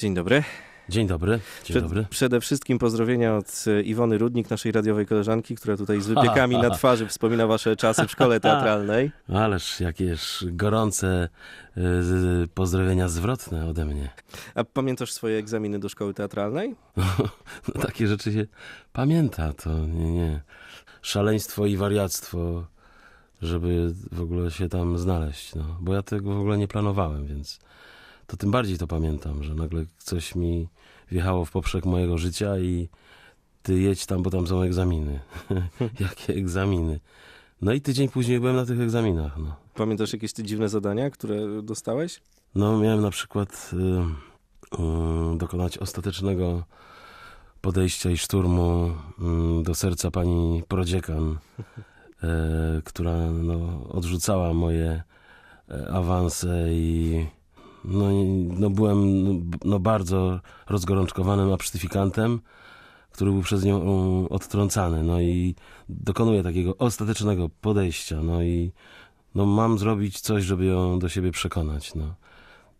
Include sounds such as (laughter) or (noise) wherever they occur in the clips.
Dzień dobry. Dzień dobry. Dzień Przed, dobry. Przede wszystkim pozdrowienia od e, Iwony Rudnik, naszej radiowej koleżanki, która tutaj z wypiekami na (laughs) twarzy wspomina wasze czasy w szkole teatralnej. (laughs) Ależ jakież gorące z- pozdrowienia zwrotne ode mnie. A pamiętasz swoje egzaminy do szkoły teatralnej? (laughs) No, takie rzeczy się pamięta, to nie, nie. Szaleństwo i wariactwo, żeby w ogóle się tam znaleźć. No. Bo ja tego w ogóle nie planowałem, więc to tym bardziej to pamiętam, że nagle coś mi wjechało w poprzek mojego życia i ty jedź tam, bo tam są egzaminy. (laughs) Jakie egzaminy? No i tydzień później byłem na tych egzaminach. No. Pamiętasz jakieś te dziwne zadania, które dostałeś? No, miałem na przykład y, y, dokonać ostatecznego podejścia i szturmu y, do serca pani prodziekan, y, która no, odrzucała moje e, awanse i no, no, byłem no, bardzo rozgorączkowanym absztyfikantem, który był przez nią y, odtrącany. No i dokonuję takiego ostatecznego podejścia. No i no, mam zrobić coś, żeby ją do siebie przekonać. No.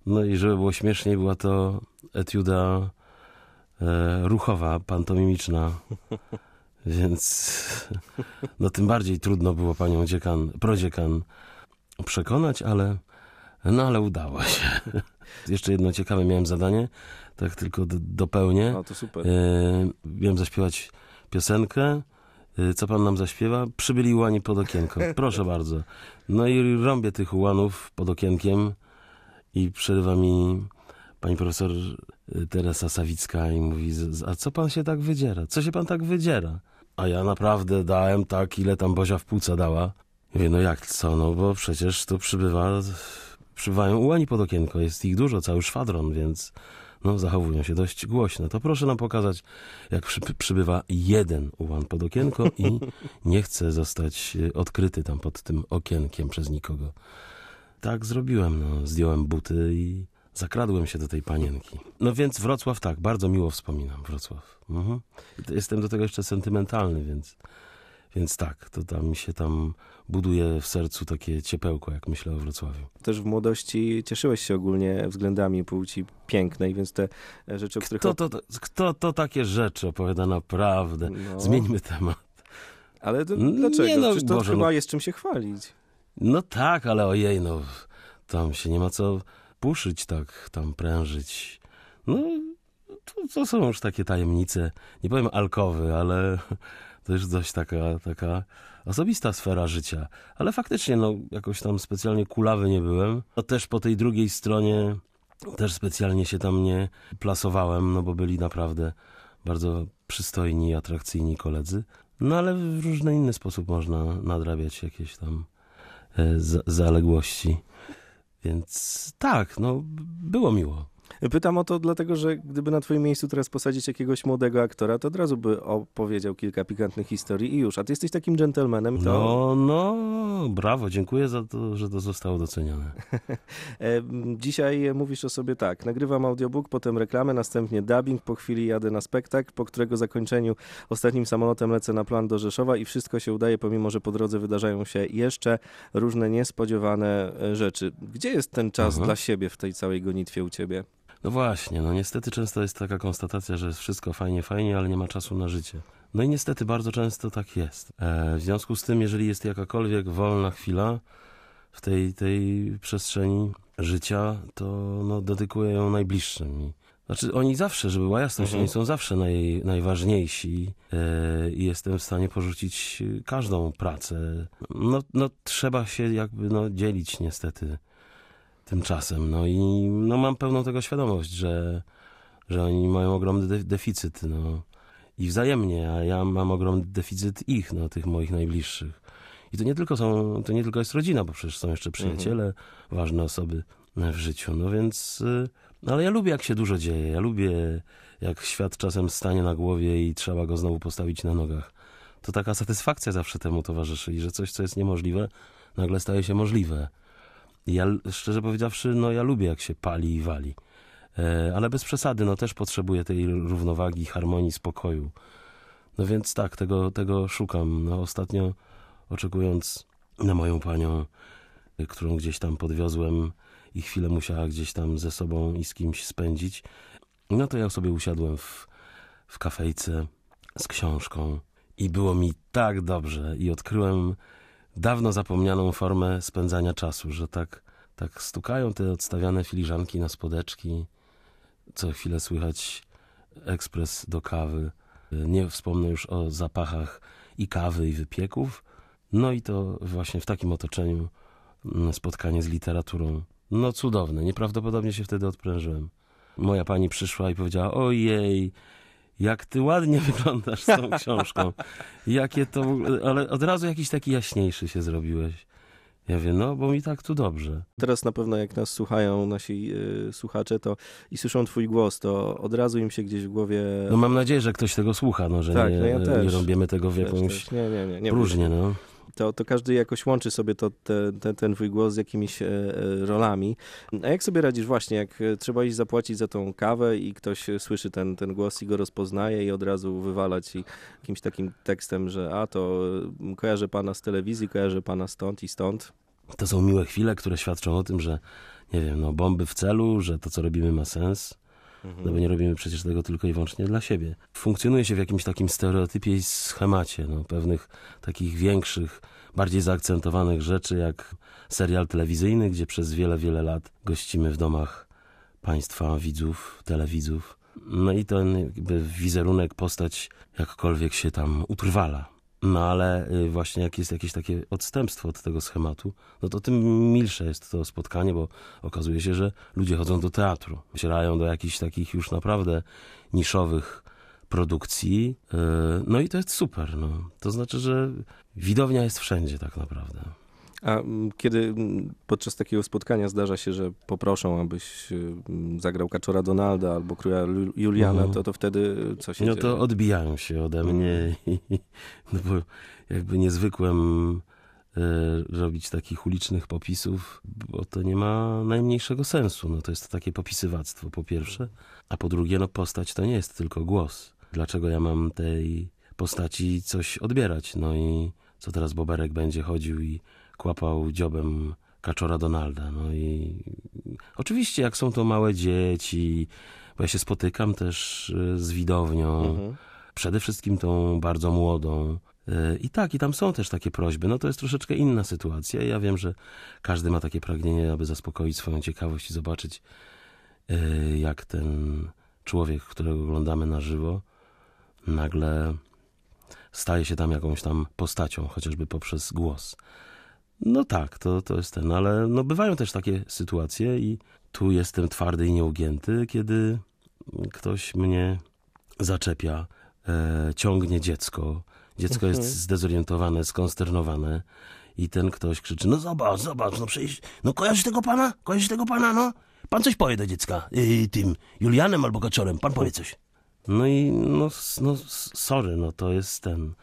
No i żeby było śmieszniej, była to etiuda e, ruchowa, pantomimiczna. (laughs) Więc no tym bardziej trudno było panią dziekan, prodziekan przekonać, ale no ale udało się. (laughs) Jeszcze jedno ciekawe miałem zadanie, tak tylko dopełnię. O, to super. E, miałem zaśpiewać piosenkę. E, Co pan nam zaśpiewa? Przybyli ułani pod okienko. (laughs) Proszę bardzo. No i rąbię tych ułanów pod okienkiem i przerywa mi pani profesor e, Teresa Sawicka i mówi, "Z- z- a co pan się tak wydziera? Co się pan tak wydziera? A ja naprawdę dałem tak, ile tam Bozia w płuca dała. I mówię, no jak co? No bo przecież tu przybywa, przybywają ułani pod okienko. Jest ich dużo, cały szwadron, więc no, zachowują się dość głośno. To proszę nam pokazać, jak przy, przybywa jeden ułan pod okienko i (laughs) nie chce zostać e, odkryty tam pod tym okienkiem przez nikogo. Tak zrobiłem, no. Zdjąłem buty i zakradłem się do tej panienki. No więc Wrocław tak, bardzo miło wspominam Wrocław. Mhm. Jestem do tego jeszcze sentymentalny, więc, więc tak, to tam mi się tam buduje w sercu takie ciepełko, jak myślę o Wrocławiu. Też w młodości cieszyłeś się ogólnie względami płci pięknej, więc te e, rzeczy, o których... Kto to, to, kto to takie rzeczy opowiada naprawdę? No. Zmieńmy temat. Ale to, Nie dlaczego? no, Przecież to Boże, chyba no. jest czym się chwalić. No tak, ale ojej, no tam się nie ma co puszyć tak, tam prężyć. No to, to są już takie tajemnice, nie powiem alkowy, ale to już dość taka, taka osobista sfera życia. Ale faktycznie, no jakoś tam specjalnie kulawy nie byłem. No też po tej drugiej stronie też specjalnie się tam nie plasowałem, no bo byli naprawdę bardzo przystojni i atrakcyjni koledzy. No ale w różny inny sposób można nadrabiać jakieś tam e, za- zaległości. Więc tak, no było miło. Pytam o to dlatego, że gdyby na twoim miejscu teraz posadzić jakiegoś młodego aktora, to od razu by opowiedział kilka pikantnych historii i już. A ty jesteś takim dżentelmenem, to... No, no, brawo, dziękuję za to, że to zostało docenione. (laughs) Dzisiaj mówisz o sobie tak, nagrywam audiobook, potem reklamę, następnie dubbing, po chwili jadę na spektakl, po którego zakończeniu ostatnim samolotem lecę na plan do Rzeszowa i wszystko się udaje, pomimo że po drodze wydarzają się jeszcze różne niespodziewane e, rzeczy. Gdzie jest ten czas Mhm. dla siebie w tej całej gonitwie u ciebie? No właśnie, no niestety często jest taka konstatacja, że jest wszystko fajnie, fajnie, ale nie ma czasu na życie. No i niestety bardzo często tak jest. E, w związku z tym, jeżeli jest jakakolwiek wolna chwila w tej, tej przestrzeni życia, to no, dedykuję ją najbliższym. I, znaczy oni zawsze, żeby była jasność, Mhm. oni są zawsze naj, najważniejsi e, i jestem w stanie porzucić każdą pracę. No, no trzeba się jakby no, dzielić niestety tymczasem. No i no, mam pełną tego świadomość, że, że oni mają ogromny de- deficyt. No. I wzajemnie, a ja mam ogromny deficyt ich, no, tych moich najbliższych. I to nie tylko są, to nie tylko jest rodzina, bo przecież są jeszcze przyjaciele, ważne osoby w życiu. No więc, y, ale ja lubię, jak się dużo dzieje. Ja lubię, jak świat czasem stanie na głowie i trzeba go znowu postawić na nogach. To taka satysfakcja zawsze temu towarzyszy i że coś, co jest niemożliwe, nagle staje się możliwe. Ja, szczerze powiedziawszy, no ja lubię, jak się pali i wali. E, ale bez przesady, no też potrzebuję tej równowagi, harmonii, spokoju. No więc tak, tego, tego szukam. No ostatnio, oczekując na moją panią, y, którą gdzieś tam podwiozłem i chwilę musiała gdzieś tam ze sobą i z kimś spędzić, No to ja sobie usiadłem w, w kafejce z książką i było mi tak dobrze i odkryłem dawno zapomnianą formę spędzania czasu, że tak, tak stukają te odstawiane filiżanki na spodeczki, co chwilę słychać ekspres do kawy. Nie wspomnę już o zapachach i kawy, i wypieków. No i to właśnie w takim otoczeniu mm, spotkanie z literaturą. No cudowne, nieprawdopodobnie się wtedy odprężyłem. Moja pani przyszła i powiedziała, ojej, jak ty ładnie (laughs) wyglądasz z tą książką. Jakie to, w ogóle- ale od razu jakiś taki jaśniejszy się zrobiłeś. Ja wiem, no bo mi tak tu dobrze. Teraz na pewno jak nas słuchają nasi y, słuchacze to i słyszą twój głos, to od razu im się gdzieś w głowie... No mam nadzieję, że ktoś tego słucha, no, że Tak, nie, no ja nie robimy tego w Też, jakąś też. Nie, nie, nie. nie próżnię, no. To, to każdy jakoś łączy sobie to, te, te, ten twój głos z jakimiś e, e, rolami. A jak sobie radzisz właśnie, jak e, trzeba iść zapłacić za tą kawę i ktoś słyszy ten, ten głos i go rozpoznaje i od razu wywala ci jakimś takim tekstem, że a to kojarzę pana z telewizji, kojarzę pana stąd i stąd. To są miłe chwile, które świadczą o tym, że nie wiem, no bomby w celu, że to, co robimy ma sens. No bo nie robimy przecież tego tylko i wyłącznie dla siebie. Funkcjonuje się w jakimś takim stereotypie i schemacie, no, pewnych takich większych, bardziej zaakcentowanych rzeczy, jak serial telewizyjny, gdzie przez wiele, wiele lat gościmy w domach państwa, widzów, telewidzów. No i ten wizerunek, postać jakkolwiek się tam utrwala. No ale y, właśnie jak jest jakieś takie odstępstwo od tego schematu, no to tym milsze jest to spotkanie, bo okazuje się, że ludzie chodzą do teatru, docierają do jakichś takich już naprawdę niszowych produkcji. Yy, No i to jest super. No. To znaczy, że widownia jest wszędzie tak naprawdę. A mm, kiedy mm, podczas takiego spotkania zdarza się, że poproszą, abyś y, mm, zagrał Kaczora Donalda albo Króla Juliana, Mhm. to, to wtedy y, co się No dzieje? to odbijają się ode mnie, i, (laughs) no bo jakby nie zwykłem e, robić takich ulicznych popisów, bo to nie ma najmniejszego sensu. No to jest takie popisywactwo po pierwsze, a po drugie no postać to nie jest tylko głos. Dlaczego ja mam tej postaci coś odbierać? No i co teraz Boberek będzie chodził i kłapał dziobem Kaczora Donalda. No i oczywiście jak są to małe dzieci, bo ja się spotykam też e, z widownią, Mhm. przede wszystkim tą bardzo młodą. E, I tak, i tam są też takie prośby. No to jest troszeczkę inna sytuacja. Ja wiem, że każdy ma takie pragnienie, aby zaspokoić swoją ciekawość i zobaczyć, e, jak ten człowiek, którego oglądamy na żywo, nagle staje się tam jakąś tam postacią, chociażby poprzez głos. No tak, to, to jest ten, ale no bywają też takie sytuacje i tu jestem twardy i nieugięty, kiedy ktoś mnie zaczepia, e, ciągnie dziecko. Dziecko jest Mhm. zdezorientowane, skonsternowane i ten ktoś krzyczy, no zobacz, zobacz, no przecież, no kojarzysz tego pana? Kojarzysz tego pana, no? Pan coś powie do dziecka, yy, tym Julianem albo Kaczorem, pan powie coś. No i no, no sorry, no to jest ten,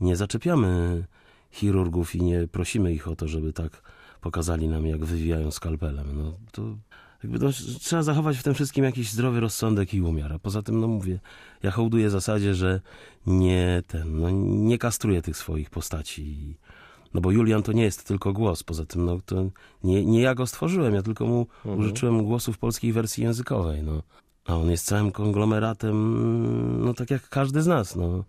nie zaczepiamy chirurgów i nie prosimy ich o to, żeby tak pokazali nam, jak wywijają skalpelem. No to jakby no, trzeba zachować w tym wszystkim jakiś zdrowy rozsądek i umiar. A poza tym, no mówię, ja hołduję zasadzie, że nie ten, no nie kastruję tych swoich postaci. No bo Julian to nie jest tylko głos, poza tym no to nie, nie ja go stworzyłem, ja tylko mu Mhm. użyczyłem głosu w polskiej wersji językowej, no. A on jest całym konglomeratem, no tak jak każdy z nas, no, e,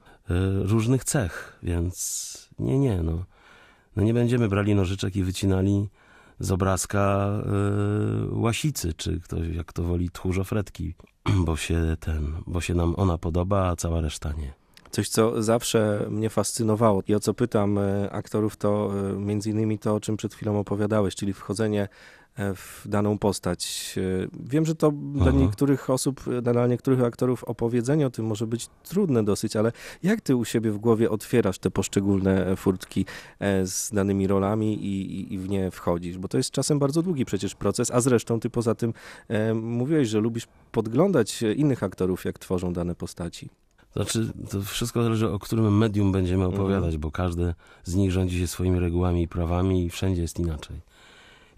różnych cech, więc nie, nie, no. No nie będziemy brali nożyczek i wycinali z obrazka e, łasicy, czy ktoś, jak to woli, tchórzofretki, bo się ten, bo się nam ona podoba, a cała reszta nie. Coś, co zawsze mnie fascynowało i o co pytam e, aktorów, to e, między innymi to, o czym przed chwilą opowiadałeś, czyli wchodzenie e, w daną postać. Wiem, że to dla Mhm. niektórych osób, dla niektórych aktorów opowiedzenie o tym może być trudne dosyć, ale jak ty u siebie w głowie otwierasz te poszczególne furtki z danymi rolami i, i- w nie wchodzisz? Bo to jest czasem bardzo długi przecież proces, a zresztą ty poza tym mówiłeś, że lubisz podglądać innych aktorów, jak tworzą dane postaci. Znaczy, to wszystko zależy, o którym medium będziemy Mhm. opowiadać, bo każde z nich rządzi się swoimi regułami i prawami i wszędzie jest inaczej.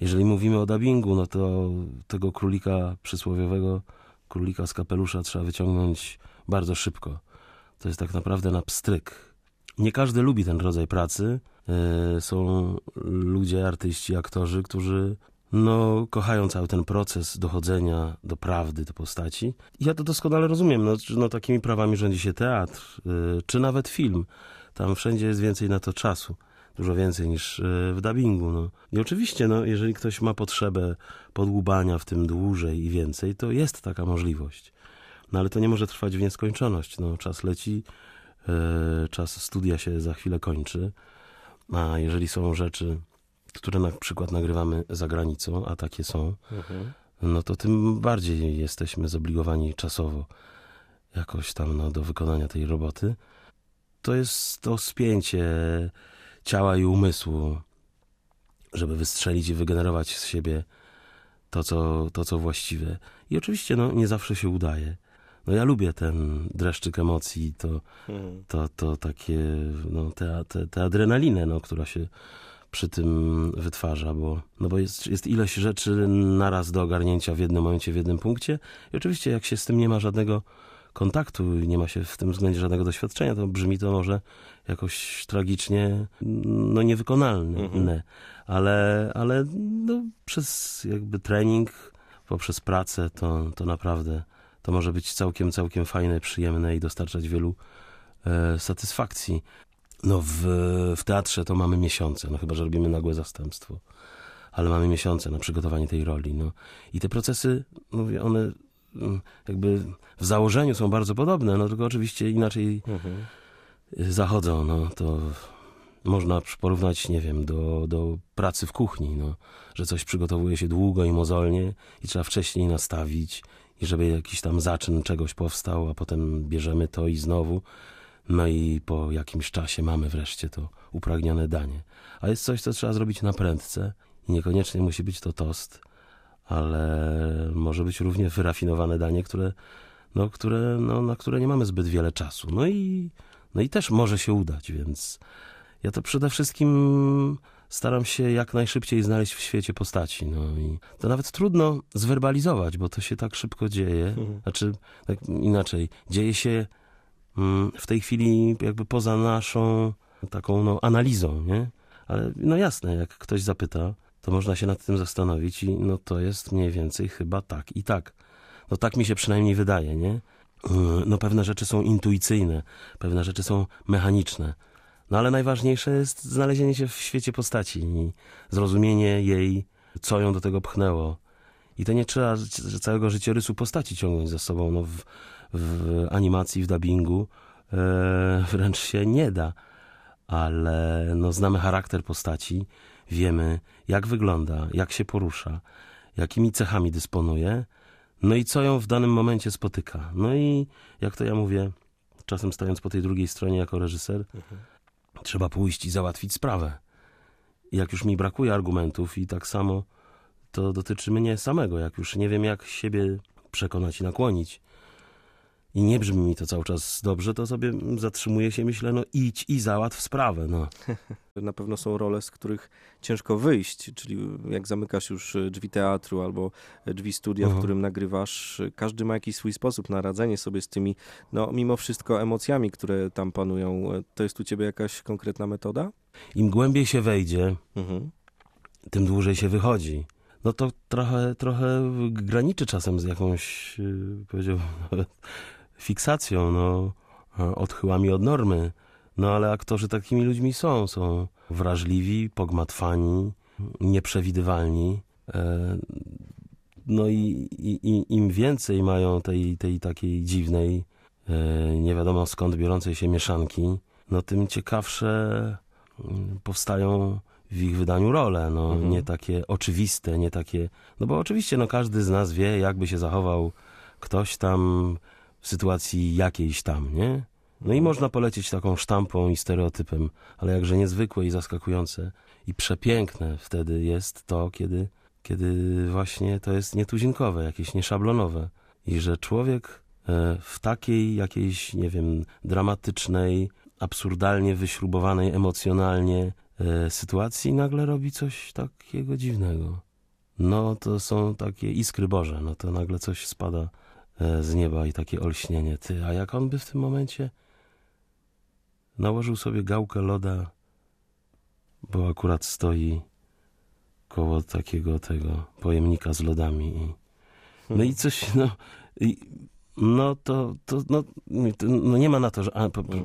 Jeżeli mówimy o dubbingu, no to tego królika przysłowiowego, królika z kapelusza trzeba wyciągnąć bardzo szybko. To jest tak naprawdę na pstryk. Nie każdy lubi ten rodzaj pracy. E, Są ludzie, artyści, aktorzy, którzy no, kochają cały ten proces dochodzenia do prawdy, do postaci. Ja to doskonale rozumiem. No, no, takimi prawami rządzi się teatr, y, czy nawet film. Tam wszędzie jest więcej na to czasu. Dużo więcej niż y, w dubbingu. No. I oczywiście, no, jeżeli ktoś ma potrzebę podłubania w tym dłużej i więcej, to jest taka możliwość. No ale to nie może trwać w nieskończoność. No, czas leci, y, czas studia się za chwilę kończy. A jeżeli są rzeczy, które na przykład nagrywamy za granicą, a takie są, Mhm. no to tym bardziej jesteśmy zobligowani czasowo jakoś tam no, do wykonania tej roboty. To jest to spięcie ciała i umysłu, żeby wystrzelić i wygenerować z siebie to, co, to, co właściwe. I oczywiście no, nie zawsze się udaje. No ja lubię ten dreszczyk emocji, to, Mhm. to, to takie, no, tę te, te adrenalinę, no, która się przy tym wytwarza, bo, no bo jest, jest ileś rzeczy naraz do ogarnięcia w jednym momencie, w jednym punkcie. I oczywiście, jak się z tym nie ma żadnego kontaktu i nie ma się w tym względzie żadnego doświadczenia, to brzmi to może jakoś tragicznie, no niewykonalne. Mhm. Ale, ale no, przez jakby trening, poprzez pracę, to, to naprawdę to może być całkiem, całkiem fajne, przyjemne i dostarczać wielu e, satysfakcji. No w, w teatrze to mamy miesiące, no chyba, że robimy nagłe zastępstwo. Ale mamy miesiące na przygotowanie tej roli, no. I te procesy, mówię, one mm, jakby w założeniu są bardzo podobne, no tylko oczywiście inaczej Mhm. y, zachodzą, no to można porównać, nie wiem, do, do pracy w kuchni, no, że coś przygotowuje się długo i mozolnie i trzeba wcześniej nastawić i żeby jakiś tam zaczyn czegoś powstał, a potem bierzemy to i znowu, no i po jakimś czasie mamy wreszcie to upragnione danie. A jest coś, co trzeba zrobić na prędce i niekoniecznie musi być to tost, ale może być równie wyrafinowane danie, które, no, które, no, na które nie mamy zbyt wiele czasu. No i, no i też może się udać, więc ja to przede wszystkim staram się jak najszybciej znaleźć w świecie postaci. No i to nawet trudno zwerbalizować, bo to się tak szybko dzieje. Mhm. Znaczy, tak inaczej, dzieje się w tej chwili jakby poza naszą taką no, analizą, nie? Ale no jasne, jak ktoś zapyta, to można się nad tym zastanowić i no to jest mniej więcej chyba tak i tak. No tak mi się przynajmniej wydaje, nie? No pewne rzeczy są intuicyjne, pewne rzeczy są mechaniczne. No ale najważniejsze jest znalezienie się w świecie postaci i zrozumienie jej, co ją do tego pchnęło. I to nie trzeba całego życiorysu postaci ciągnąć za sobą. No w, w animacji, w dubbingu e, wręcz się nie da. Ale no, znamy charakter postaci, wiemy jak wygląda, jak się porusza, jakimi cechami dysponuje, no i co ją w danym momencie spotyka. No i jak to ja mówię, czasem stając po tej drugiej stronie jako reżyser, Mhm. trzeba pójść i załatwić sprawę. I jak już mi brakuje argumentów i tak samo to dotyczy mnie samego, jak już nie wiem jak siebie przekonać i nakłonić i nie brzmi mi to cały czas dobrze, to sobie zatrzymuję się, myślę, no idź i załatw sprawę, no. (laughs) Na pewno są role, z których ciężko wyjść, czyli jak zamykasz już drzwi teatru albo drzwi studia, w Mhm. którym nagrywasz, każdy ma jakiś swój sposób na radzenie sobie z tymi, no mimo wszystko emocjami, które tam panują. To jest u ciebie jakaś konkretna metoda? Im głębiej się wejdzie, Mhm. tym dłużej się wychodzi. No to trochę, trochę graniczy czasem z jakąś, yy, powiedziałbym, nawet fiksacją, no, e, odchyłami od normy. No ale aktorzy takimi ludźmi są. Są wrażliwi, pogmatwani, nieprzewidywalni. E, No i, i, im więcej mają tej, tej takiej dziwnej, e, nie wiadomo skąd biorącej się mieszanki, no tym ciekawsze mm, powstają w ich wydaniu role, no Mhm. nie takie oczywiste, nie takie, no bo oczywiście no każdy z nas wie, jakby się zachował ktoś tam w sytuacji jakiejś tam, nie? No i Mhm. można polecieć taką sztampą i stereotypem, ale jakże niezwykłe i zaskakujące i przepiękne wtedy jest to, kiedy, kiedy właśnie to jest nietuzinkowe, jakieś nieszablonowe i że człowiek e, w takiej jakiejś, nie wiem, dramatycznej, absurdalnie wyśrubowanej emocjonalnie e, sytuacji nagle robi coś takiego dziwnego. No to są takie iskry Boże, no to nagle coś spada z nieba i takie olśnienie. Ty, a jak on by w tym momencie nałożył sobie gałkę loda, bo akurat stoi koło takiego tego pojemnika z lodami. I, no i coś, no, i, no to, to, no, no nie ma na to, że,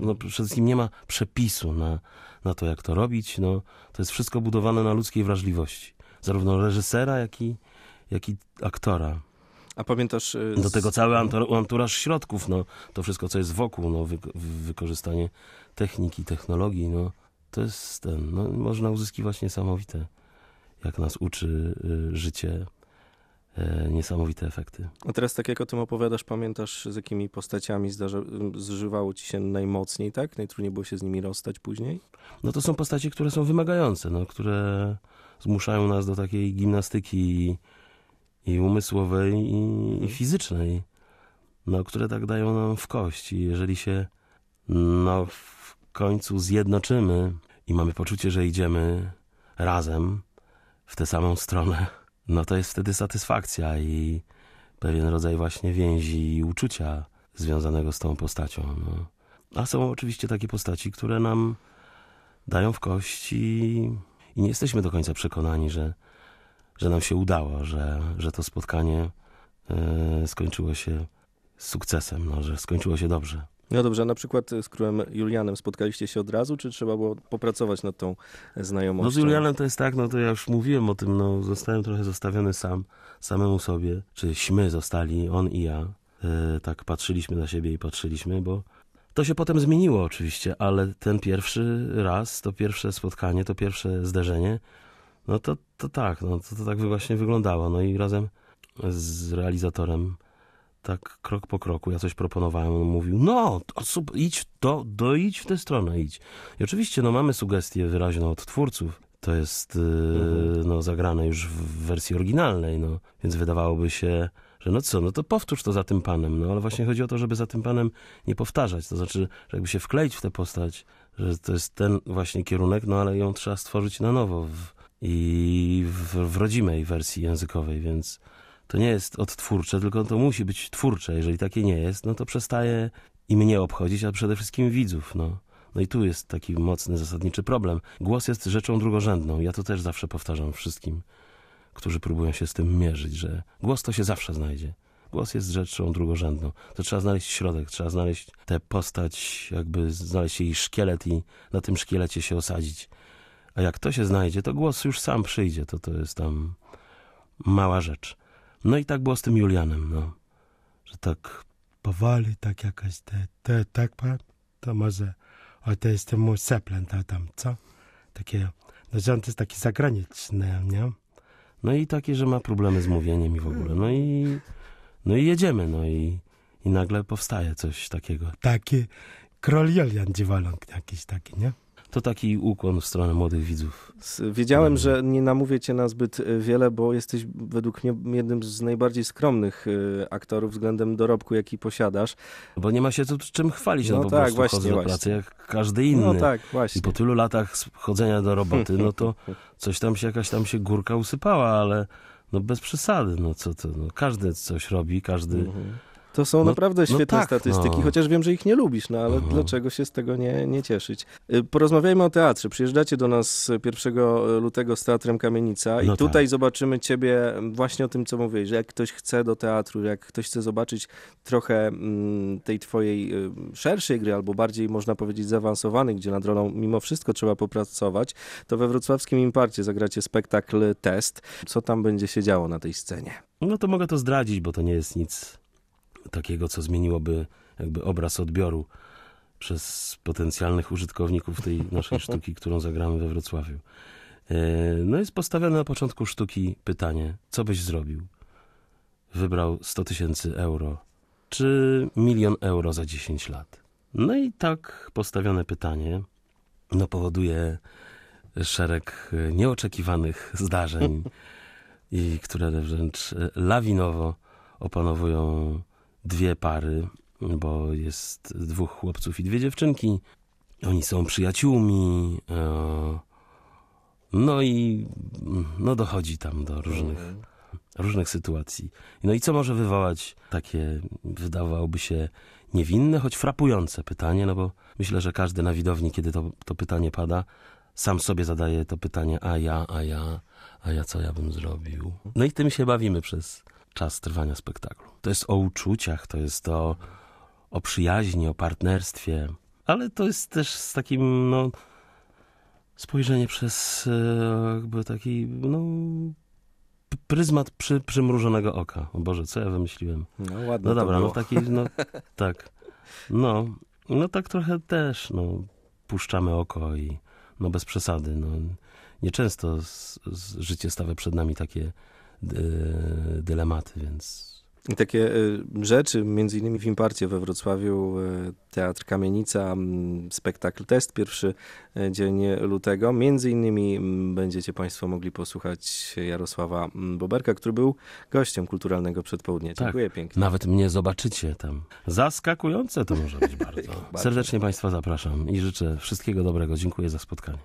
no przede wszystkim nie ma przepisu na, na to, jak to robić. No, to jest wszystko budowane na ludzkiej wrażliwości. Zarówno reżysera, jak i, jak i aktora. A pamiętasz... y, Do tego cały antur- anturaż środków, no, to wszystko, co jest wokół, no, wy- wykorzystanie techniki, technologii, no, to jest ten, no, można uzyskiwać niesamowite, jak nas uczy y, życie, e, niesamowite efekty. A teraz tak jak o tym opowiadasz, pamiętasz z jakimi postaciami zdarza, zżywało ci się najmocniej, tak? Najtrudniej było się z nimi rozstać później? No to są postacie, które są wymagające, no, które zmuszają nas do takiej gimnastyki i, umysłowej, i, i fizycznej, no, które tak dają nam w kość. I jeżeli się no, w końcu zjednoczymy i mamy poczucie, że idziemy razem w tę samą stronę, (laughs) no to jest wtedy satysfakcja i pewien rodzaj właśnie więzi i uczucia związanego z tą postacią. No. A są oczywiście takie postaci, które nam dają w kość i, i nie jesteśmy do końca przekonani, że, że nam się udało, że, że to spotkanie e, skończyło się sukcesem, no, że skończyło się dobrze. No dobrze, a na przykład z królem Julianem spotkaliście się od razu, czy trzeba było popracować nad tą znajomością? No z Julianem to jest tak, no to ja już mówiłem o tym, no zostałem trochę zostawiony sam, samemu sobie, czyśmy zostali, on i ja. E, tak patrzyliśmy na siebie i patrzyliśmy, bo to się potem zmieniło oczywiście, ale ten pierwszy raz, to pierwsze spotkanie, to pierwsze zderzenie, no to, to tak, no to, to tak właśnie wyglądało. No i razem z realizatorem tak krok po kroku, ja coś proponowałem, on mówił, no, idź, do, do, idź w tę stronę, idź. I oczywiście, no, mamy sugestię wyraźną od twórców. To jest yy, no, zagrane już w wersji oryginalnej, no. Więc wydawałoby się, że no co, no to powtórz to za tym panem. No ale właśnie chodzi o to, żeby za tym panem nie powtarzać. To znaczy, że jakby się wkleić w tę postać, że to jest ten właśnie kierunek, no ale ją trzeba stworzyć na nowo w, i w, w rodzimej wersji językowej, więc to nie jest odtwórcze, tylko to musi być twórcze. Jeżeli takie nie jest, no to przestaje i mnie obchodzić, a przede wszystkim widzów, no. No i tu jest taki mocny, zasadniczy problem. Głos jest rzeczą drugorzędną. Ja to też zawsze powtarzam wszystkim, którzy próbują się z tym mierzyć, że głos to się zawsze znajdzie. Głos jest rzeczą drugorzędną. To trzeba znaleźć środek, trzeba znaleźć tę postać, jakby znaleźć jej szkielet i na tym szkielecie się osadzić. A jak to się znajdzie, to głos już sam przyjdzie. To to jest tam mała rzecz. No i tak było z tym Julianem, no. Że tak powoli, tak jakoś te, te, tak to może o to jest mój seplent, a tam, co? Takie, no że on to jest taki zagraniczny, nie? No i takie, że ma problemy z mówieniem i w ogóle. No i, no i jedziemy, no i, i nagle powstaje coś takiego. Taki król Julian Dziwoląg jakiś taki, nie? To taki ukłon w stronę młodych widzów. Wiedziałem, że nie namówię cię na zbyt y, wiele, bo jesteś według mnie jednym z najbardziej skromnych y, aktorów względem dorobku, jaki posiadasz. Bo nie ma się tu czym chwalić, no, No po tak, prostu właśnie, chodzę do pracy jak każdy inny. No tak, I właśnie. po tylu latach chodzenia do roboty, no to (laughs) coś tam się, jakaś tam się górka usypała, ale no bez przesady, no co to, no każdy coś robi, każdy... Mhm. To są No- naprawdę no świetne tak, statystyki, no. chociaż wiem, że ich nie lubisz, no ale Mhm. dlaczego się z tego nie, nie cieszyć? Y, Porozmawiajmy o teatrze. Przyjeżdżacie do nas 1 lutego z Teatrem Kamienica i No tutaj tak. zobaczymy ciebie właśnie o tym, co mówiłeś, że jak ktoś chce do teatru, jak ktoś chce zobaczyć trochę mm, tej twojej y, szerszej gry, albo bardziej można powiedzieć zaawansowanej, gdzie nad rolą mimo wszystko trzeba popracować, to we wrocławskim Imparcie zagracie spektakl Test. Co tam będzie się działo na tej scenie? No to mogę to zdradzić, bo to nie jest nic takiego, co zmieniłoby jakby obraz odbioru przez potencjalnych użytkowników tej naszej (laughs) sztuki, którą zagramy we Wrocławiu. E, No jest postawione na początku sztuki pytanie, co byś zrobił? Wybrał 100 tysięcy euro, czy milion euro za 10 lat? No i tak postawione pytanie no, powoduje szereg e, nieoczekiwanych (laughs) zdarzeń, (laughs) i które wręcz e, lawinowo opanowują dwie pary, bo jest dwóch chłopców i dwie dziewczynki. Oni są przyjaciółmi. e, No i no dochodzi tam do różnych, różnych sytuacji. No i co może wywołać takie, wydawałoby się, niewinne, choć frapujące pytanie, no bo myślę, że każdy na widowni, kiedy to, to pytanie pada, sam sobie zadaję to pytanie, a ja, a ja, a ja co ja bym zrobił? No i tym się bawimy przez czas trwania spektaklu. To jest o uczuciach, to jest o, o przyjaźni, o partnerstwie, ale to jest też z takim, no, spojrzenie przez e, jakby taki, no, pryzmat przy, przymrużonego oka. O Boże, co ja wymyśliłem? No ładne No dobra, no takiej, no (laughs) tak. No, no tak trochę też, no, puszczamy oko i no bez przesady, no. Nieczęsto z, z życie stawia przed nami takie dylematy, więc I takie y, rzeczy, między innymi w Imparcie we Wrocławiu, y, Teatr Kamienica, spektakl Test, pierwszy y, dzień lutego. Między innymi będziecie Państwo mogli posłuchać Jarosława Boberka, który był gościem kulturalnego przedpołudnia. Tak. Dziękuję pięknie. nawet mnie zobaczycie tam. Zaskakujące to może być bardzo. (laughs) Bardzo. Serdecznie Państwa zapraszam i życzę wszystkiego dobrego. Dziękuję za spotkanie.